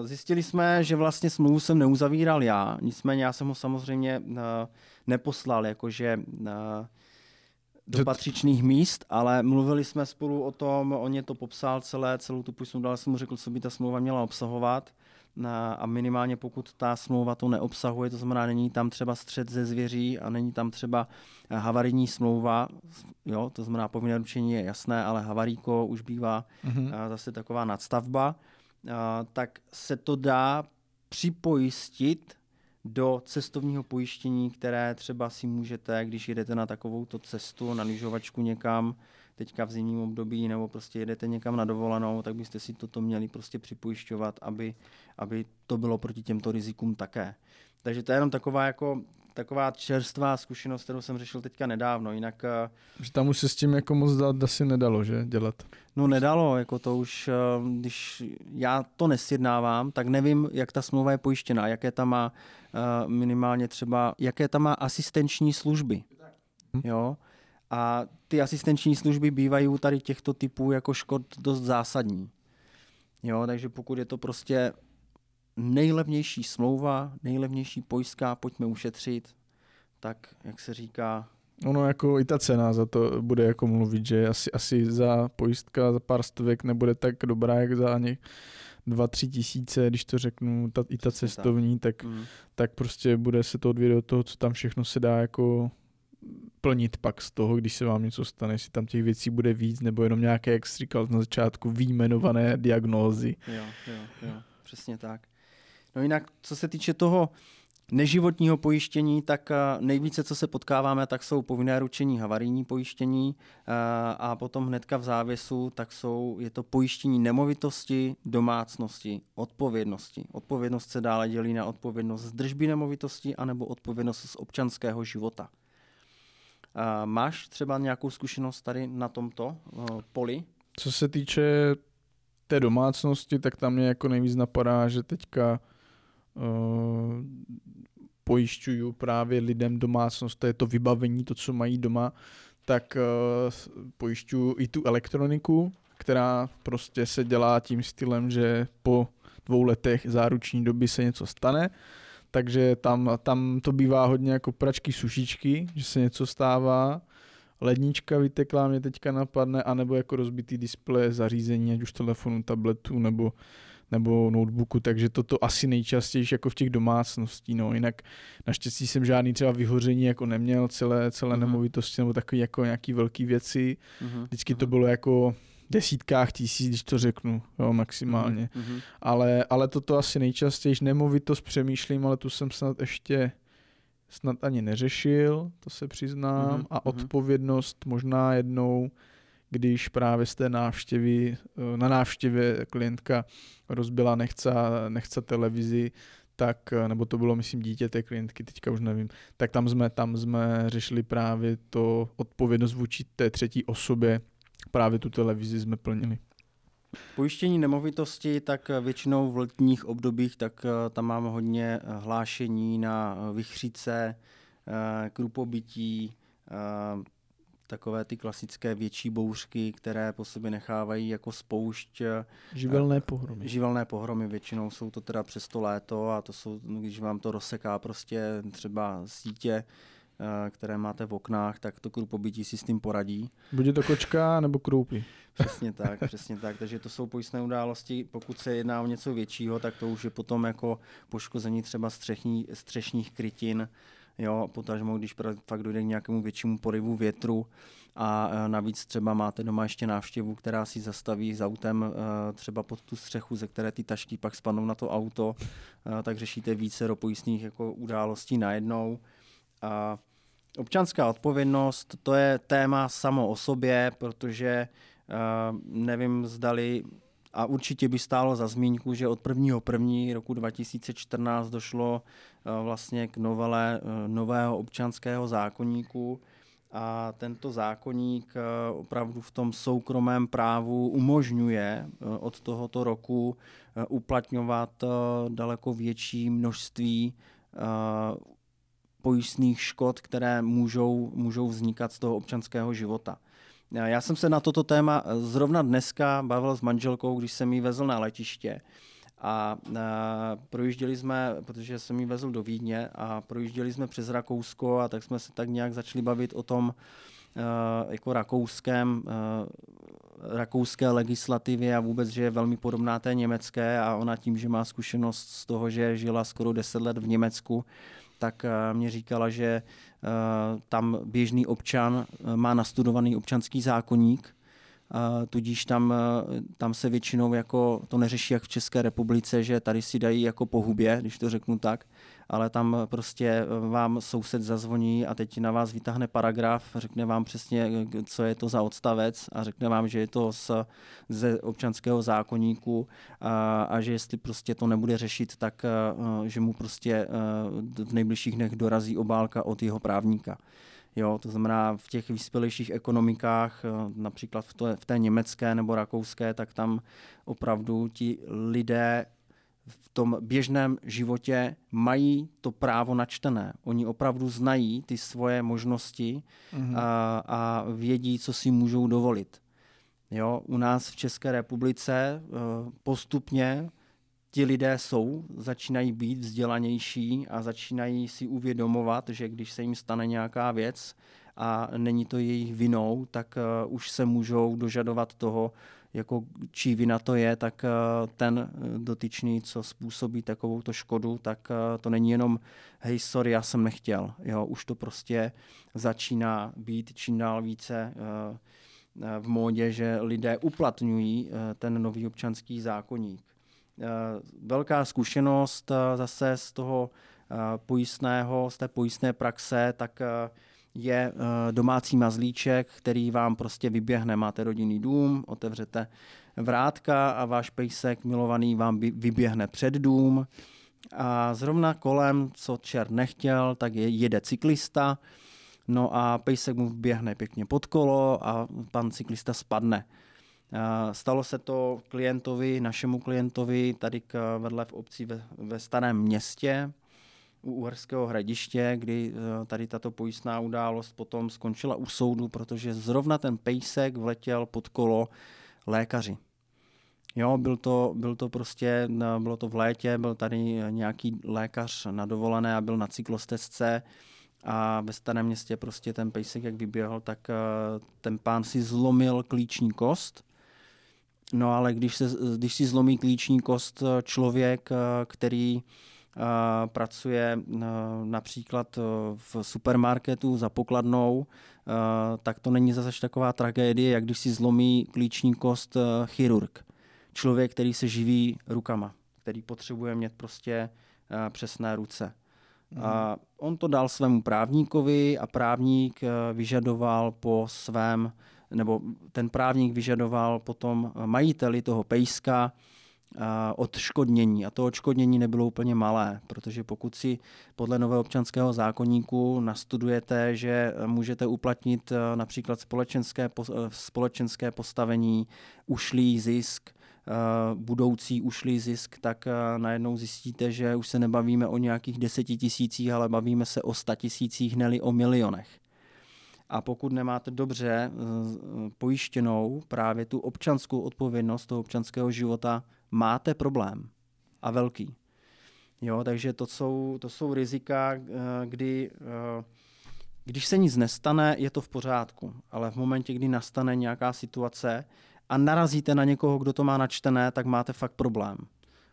zjistili jsme, že vlastně smlouvu jsem neuzavíral já, nicméně já jsem ho samozřejmě a, neposlal, jakože a, do patřičných míst, ale mluvili jsme spolu o tom, on je to popsal celé, celou tu půjdu, dal jsem mu řekl, co by ta smlouva měla obsahovat a minimálně pokud ta smlouva to neobsahuje, to znamená, není tam třeba střed ze zvěří a není tam třeba havarijní smlouva, jo, to znamená povinné ručení je jasné, ale havaríko už bývá mm-hmm. zase taková nadstavba, tak se to dá připojistit do cestovního pojištění, které třeba si můžete, když jedete na takovouto cestu, na lyžovačku někam, teďka v zimním období, nebo prostě jedete někam na dovolenou, tak byste si toto měli prostě připojišťovat, aby, aby to bylo proti těmto rizikům také. Takže to je jenom taková jako taková čerstvá zkušenost, kterou jsem řešil teďka nedávno, jinak... Eh, že tam už se s tím jako moc dát asi nedalo, že, dělat? No nedalo, jako to už, eh, když já to nesjednávám, tak nevím, jak ta smlouva je pojištěná, jaké tam má eh, minimálně třeba, jaké tam má asistenční služby, hm. jo, a ty asistenční služby bývají u tady těchto typů jako škod dost zásadní. Jo, takže pokud je to prostě nejlevnější smlouva, nejlevnější pojistka, pojďme ušetřit, tak jak se říká... Ono jako i ta cena za to bude jako mluvit, že asi, asi za pojistka za pár stovek nebude tak dobrá, jak za dva, tři tisíce, když to řeknu, ta, i ta cestovní, tak, mm. tak prostě bude se to odvědět od toho, co tam všechno se dá jako plnit pak z toho, když se vám něco stane, jestli tam těch věcí bude víc, nebo jenom nějaké, jak jsi říkal na začátku, výjmenované diagnózy. Jo, jo, jo, přesně tak. No jinak, co se týče toho neživotního pojištění, tak eh, nejvíce, co se potkáváme, tak jsou povinné ručení havarijní pojištění eh, a potom hnedka v závěsu, tak jsou, je to pojištění nemovitosti, domácnosti, odpovědnosti. Odpovědnost se dále dělí na odpovědnost z držby nemovitosti anebo odpovědnost z občanského života. Eh, máš třeba nějakou zkušenost tady na tomto poli? Co se týče té domácnosti, tak tam mě jako nejvíc napadá, že teďka pojišťuju právě lidem domácnost, to je to vybavení, to, co mají doma, tak uh, pojišťuju i tu elektroniku, která prostě se dělá tím stylem, že po dvou letech záruční doby se něco stane, takže tam, tam to bývá hodně jako pračky, sušičky, že se něco stává. Lednička vytekla mě teďka napadne, anebo jako rozbitý displeje zařízení, ať už telefonu, tabletu nebo, nebo notebooku, takže toto asi nejčastější jako v těch domácností, no, jinak naštěstí jsem žádný třeba vyhoření jako neměl, celé, celé uh-huh. nemovitosti nebo takové jako nějaký velké věci, uh-huh. vždycky to bylo jako desítkách tisíc, když to řeknu, jo, maximálně. Mm-hmm. Ale, ale toto asi nejčastěji, nemovitost přemýšlím, ale tu jsem snad ještě snad ani neřešil, to se přiznám, mm-hmm. a mhm. odpovědnost možná jednou, když právě z té návštěvy, eh, na návštěvě klientka rozbila nechce, nechce televizi, tak, eh, nebo to bylo, myslím, dítě té klientky, teďka už nevím, tak tam jsme, tam jsme řešili právě to odpovědnost vůči té třetí osobě, právě tu televizi jsme plnili. Pojištění nemovitosti, tak většinou v letních obdobích, tak eh, tam máme hodně eh, hlášení na eh, vychříce, krupobytí, takové ty klasické větší bouřky, které po sobě nechávají jako spoušť. Živelné pohromy. Živelné pohromy, většinou jsou to teda přes to léto a to jsou, když vám to rozseká prostě třeba sítě, Eh, které máte v oknách, tak to krupobytí si s tím poradí. Bude to kočka nebo krůpy? *laughs* Přesně tak, přesně tak. Takže to jsou pojistné události. Pokud se jedná o něco většího, tak to už je potom jako poškození třeba střechní, střešních krytin, jo, potažmo, když fakt dojde k nějakému většímu poryvu větru a eh, navíc třeba máte doma ještě návštěvu, která si zastaví s autem eh, třeba pod tu střechu, ze které ty tašky pak spadnou na to auto, tak řešíte více pojistných jako událostí najednou. A občanská odpovědnost, to je téma samo o sobě, protože nevím, zdali a určitě by stálo za zmínku, že od 1. 1. roku 2014 došlo uh, vlastně k novele uh, nového občanského zákonníku a tento zákonník opravdu v tom soukromém právu umožňuje od tohoto roku uplatňovat daleko větší množství pojistných škod, které můžou, můžou vznikat z toho občanského života. Já jsem se na toto téma zrovna dneska bavil s manželkou, když jsem ji vezl na letiště. A, projížděli jsme, protože jsem ji vezl do Vídně a projížděli jsme přes Rakousko a tak jsme se tak nějak začali bavit o tom, jako rakouském, rakouské legislativě a vůbec, že je velmi podobná té německé a ona tím, že má zkušenost z toho, že žila skoro 10 let v Německu, tak eh, mě říkala, že eh, tam běžný občan eh, má nastudovaný občanský zákonník, tudíž tam, tam se většinou jako to neřeší jak v České republice, že tady si dají jako pohubě, když to řeknu tak, ale tam prostě vám soused zazvoní a teď na vás vytáhne paragraf, řekne vám přesně, co je to za odstavec a řekne vám, že je to z, ze občanského zákoníku a, a že jestli prostě to nebude řešit, tak že mu prostě v nejbližších dnech dorazí obálka od jeho právníka. Jo, to znamená v těch vyspělejších ekonomikách, například v, to, v té německé nebo rakouské, tak tam opravdu ti lidé v tom běžném životě mají to právo načtené. Oni opravdu znají ty svoje možnosti mm-hmm. a, a vědí, co si můžou dovolit. Jo, u nás v České republice eh, postupně ti lidé jsou, začínají být vzdělanější a začínají si uvědomovat, že když se jim stane nějaká věc a není to jejich vinou, tak uh, už se můžou dožadovat toho, jako čí vina to je, tak eh, ten eh, dotyčný, co způsobí takovou to škodu, tak eh, to není jenom hej, sorry, já jsem nechtěl. Jo, už to prostě začíná být čím dál více v módě, že lidé uplatňují ten nový občanský zákonník. Velká zkušenost zase z toho pojistného, z té pojistné praxe, tak je eh, domácí mazlíček, který vám prostě vyběhne. Máte rodinný dům, otevřete vrátka a váš pejsek milovaný vám vyběhne před dům. A zrovna kolem, co čert nechtěl, tak je, jede cyklista, no a pejsek mu vběhne pěkně pod kolo a pan cyklista spadne. Stalo se to klientovi, našemu klientovi, tady k, vedle v obci ve, ve starém městě, u Uherského hradiště, kdy eh, tady tato pojistná událost potom skončila u soudu, protože zrovna ten pejsek vletěl pod kolo lékaři. Jo, byl to, byl to prostě, bylo to v létě, byl tady nějaký lékař na dovolené a byl na cyklostezce a ve starém městě prostě ten pejsek, jak vyběhl, tak ten pán si zlomil klíční kost. No ale když, se, když si zlomí klíční kost člověk, který pracuje například v supermarketu za pokladnou, tak to není zase taková tragédie, jak když si zlomí klíční kost chirurg. Člověk, který se živí rukama, který potřebuje mít prostě přesné ruce. A on to dal svému právníkovi a právník vyžadoval po svém, nebo ten právník vyžadoval potom majiteli toho pejska odškodnění. A to odškodnění nebylo úplně malé, protože pokud si podle nového občanského zákonníku nastudujete, že můžete uplatnit například společenské, společenské postavení, ušlý zisk, budoucí ušlý zisk, tak najednou zjistíte, že už se nebavíme o nějakých deseti tisících, ale bavíme se o sta tisících, neli o milionech. A pokud nemáte dobře pojištěnou právě tu občanskou odpovědnost toho občanského života, máte problém. A velký. Jo, takže to jsou, to jsou rizika, eh, kdy eh, když se nic nestane, je to v pořádku, ale v momentě, kdy nastane nějaká situace a narazíte na někoho, kdo to má načtené, tak máte fakt problém,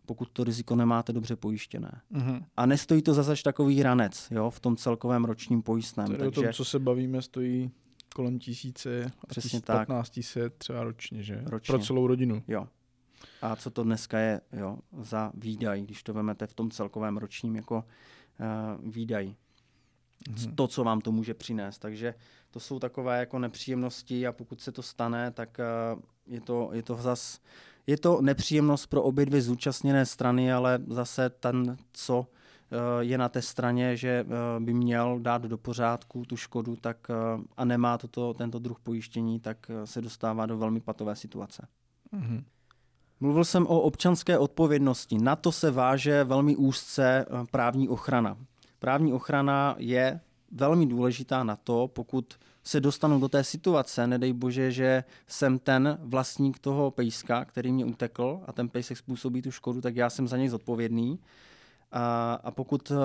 pokud to riziko nemáte dobře pojištěné. Mm-hmm. A nestojí to zase takový ranec jo, v tom celkovém ročním pojistném. Tedy takže... o tom, co se bavíme, stojí kolem tisíce Přesně 15 tak. třeba ročně, že? Ročně. Pro celou rodinu. Jo, a co to dneska je jo, za výdaj, když to vezmete v tom celkovém ročním jako uh, výdaj. Hmm. To, co vám to může přinést. Takže to jsou takové jako nepříjemnosti a pokud se to stane, tak uh, je to, je to zas, je to nepříjemnost pro obě dvě zúčastněné strany, ale zase ten, co uh, je na té straně, že by měl dát do pořádku tu škodu tak, a nemá toto, tento druh pojištění, tak se dostává do velmi patové situace. Mm-hmm. Mluvil jsem o občanské odpovědnosti. Na to se váže velmi úzce eh, právní ochrana. Právní ochrana je velmi důležitá na to, pokud se dostanu do té situace, nedej bože, že jsem ten vlastník toho pejska, který mě utekl a ten pejsek způsobí tu škodu, tak já jsem za něj zodpovědný. A, a pokud uh,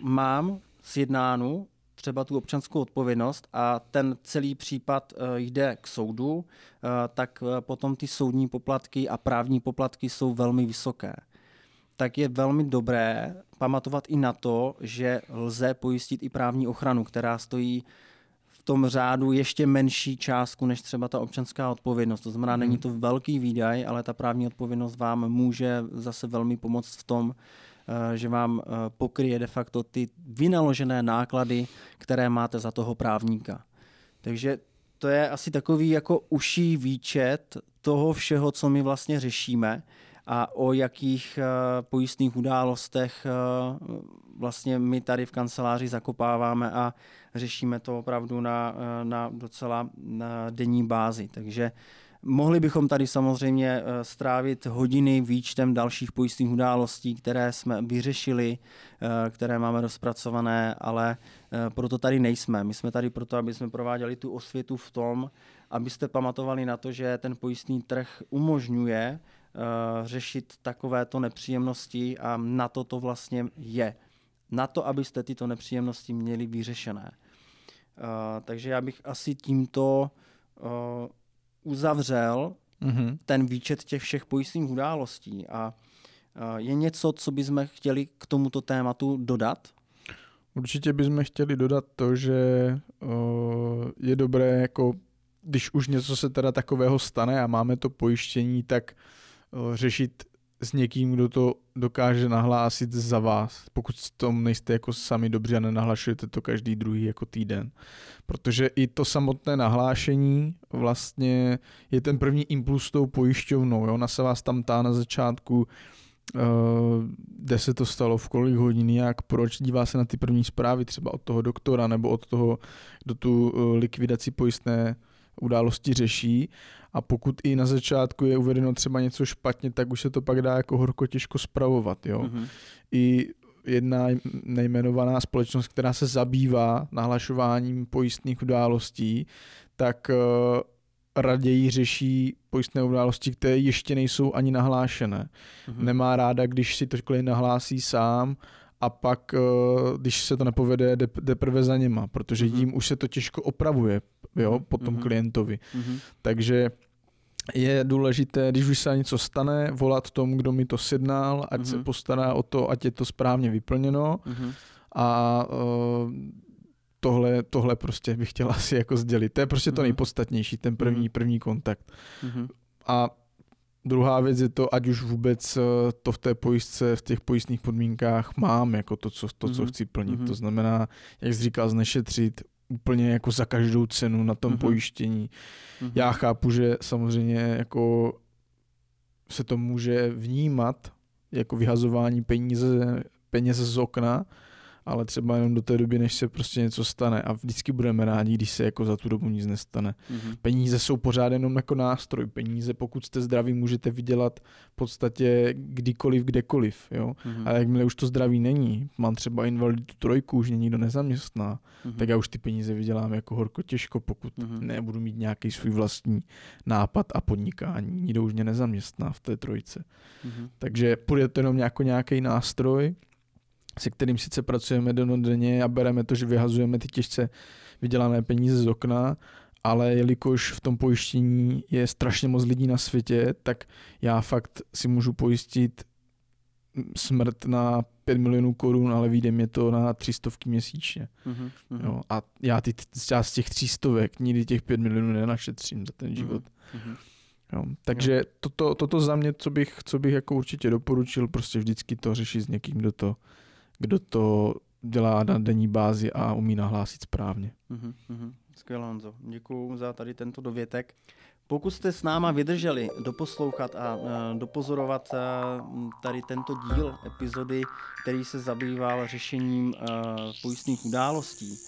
mám sjednánu třeba tu občanskou odpovědnost a ten celý případ eh, jde k soudu, eh, tak eh, potom ty soudní poplatky a právní poplatky jsou velmi vysoké. Tak je velmi dobré pamatovat i na to, že lze pojistit i právní ochranu, která stojí v tom řádu ještě menší částku než třeba ta občanská odpovědnost. To znamená, hmm. není to velký výdaj, ale ta právní odpovědnost vám může zase velmi pomoct v tom, že vám eh, pokryje de facto ty vynaložené náklady, které máte za toho právníka. Takže to je asi takový jako uší výčet toho všeho, co my vlastně řešíme a o jakých uh, pojistných událostech uh, vlastně my tady v kanceláři zakopáváme a řešíme to opravdu na, uh, na docela na denní bázi. Takže Mohli bychom tady samozřejmě eh, strávit hodiny výčtem dalších pojistných událostí, které jsme vyřešili, eh, které máme rozpracované, ale eh, proto tady nejsme. My jsme tady proto, aby jsme prováděli tu osvětu v tom, abyste pamatovali na to, že ten pojistný trh umožňuje řešit takovéto nepříjemnosti a na to to vlastně je. Na to, abyste tyto nepříjemnosti měli vyřešené. Takže já bych asi tímto uzavřel mm-hmm. ten výčet těch všech pojistných událostí. A je něco, co bychom chtěli k tomuto tématu dodat? Určitě bychom chtěli dodat to, že je dobré, jako když už něco se teda takového stane a máme to pojištění, tak řešit s někým, kdo to dokáže nahlásit za vás, pokud s tom nejste jako sami dobře a nenahlašujete to každý druhý jako týden. Protože i to samotné nahlášení vlastně je ten první impuls tou pojišťovnou. Jo? Ona se vás tam tá na začátku, uh, kde se to stalo, v kolik hodin, jak, proč, dívá se na ty první zprávy třeba od toho doktora nebo od toho, kdo tu uh, likvidaci pojistné události řeší a pokud i na začátku je uvedeno třeba něco špatně, tak už se to pak dá jako horko těžko spravovat. Jo? Mm-hmm. I jedna nejmenovaná společnost, která se zabývá nahlašováním pojistných událostí, tak uh, raději řeší pojistné události, které ještě nejsou ani nahlášené. Mm-hmm. Nemá ráda, když si to klient nahlásí sám a pak, eh, když se to nepovede, jde, jde prve za něma, protože Mhm. jim už se to těžko opravuje jo, Mhm, po tom mhm. klientovi. Takže je důležité, když už se něco stane, volat tomu, kdo mi to sjednal, ať se postará o to, ať je to správně vyplněno a uh, tohle, tohle prostě bych chtěl *laughs* asi jako sdělit. To je prostě to nejpodstatnější, ten první, první kontakt. A druhá věc je to, ať už vůbec eh, to v té pojistce, v těch pojistných podmínkách mám, jako to, co, to, co Mhm. chci plnit. Mhm. To znamená, jak jsi říkal, znešetřit úplně jako za každou cenu na tom Mhm. pojištění. Mhm. Já chápu, že samozřejmě jako se to může vnímat jako vyhazování peníze, peněz z okna, ale třeba jenom do té doby, než se prostě něco stane. A vždycky budeme rádi, když se jako za tu dobu nic nestane. Mhm. Peníze jsou pořád jenom jako nástroj. Peníze, pokud jste zdraví, můžete vydělat v podstatě kdykoliv, kdekoliv. Jo? Mhm. Ale jakmile už to zdraví není, mám třeba invaliditu trojku, už mě nikdo nezaměstná, Mhm. tak já už ty peníze vydělám jako horko těžko, pokud Mhm. nebudu mít nějaký svůj vlastní nápad a podnikání. Nikdo už mě nezaměstná v té trojce. Mhm. Takže půjde to jenom jako nějaký nástroj, se kterým sice pracujeme denodenně a bereme to, že vyhazujeme ty těžce vydělané peníze z okna, ale jelikož v tom pojištění je strašně moc lidí na světě, tak já fakt si můžu pojistit smrt na 5 milionů korun, ale vyjde mě to na 300 měsíčně. Mhm. Mhm. Jo. A já ty, já z těch 300 nikdy těch 5 milionů nenašetřím za ten život. Mhm. Jo. Takže toto, toto za mě, co bych, co bych jako určitě doporučil, prostě vždycky to řešit s někým, kdo to, kdo to dělá na denní bázi a umí nahlásit správně. Mhm, mhm. Skvěle, Honzo. Děkuji za tady tento dovětek. Pokud jste s náma vydrželi doposlouchat a uh, dopozorovat uh, tady tento díl epizody, který se zabýval řešením uh, pojistných událostí,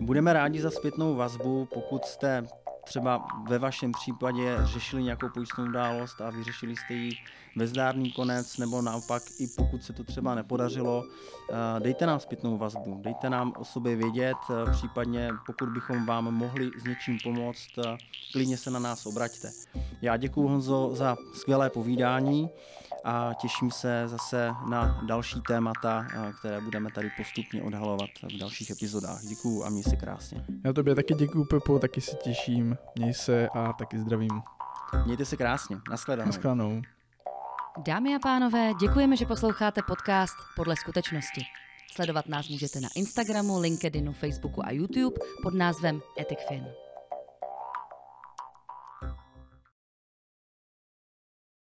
budeme rádi za zpětnou vazbu, pokud jste třeba ve vašem případě řešili nějakou pojistnou událost a vyřešili jste ji ve zdárný konec, nebo naopak i pokud se to třeba nepodařilo, eh, dejte nám zpětnou vazbu, dejte nám o sobě vědět, eh, případně pokud bychom vám mohli s něčím pomoct, eh, klidně se na nás obraťte. Já děkuji Honzo za skvělé povídání a těším se zase na další témata, které budeme tady postupně odhalovat v dalších epizodách. Děkuji a měj se krásně. Já tobě taky děkuju, Pepo, taky se těším. Měj se a taky zdravím. Mějte se krásně. Naschledanou. Naschledanou. Dámy a pánové, děkujeme, že posloucháte podcast Podle skutečnosti. Sledovat nás můžete na Instagramu, LinkedInu, Facebooku a YouTube pod názvem EthicFin.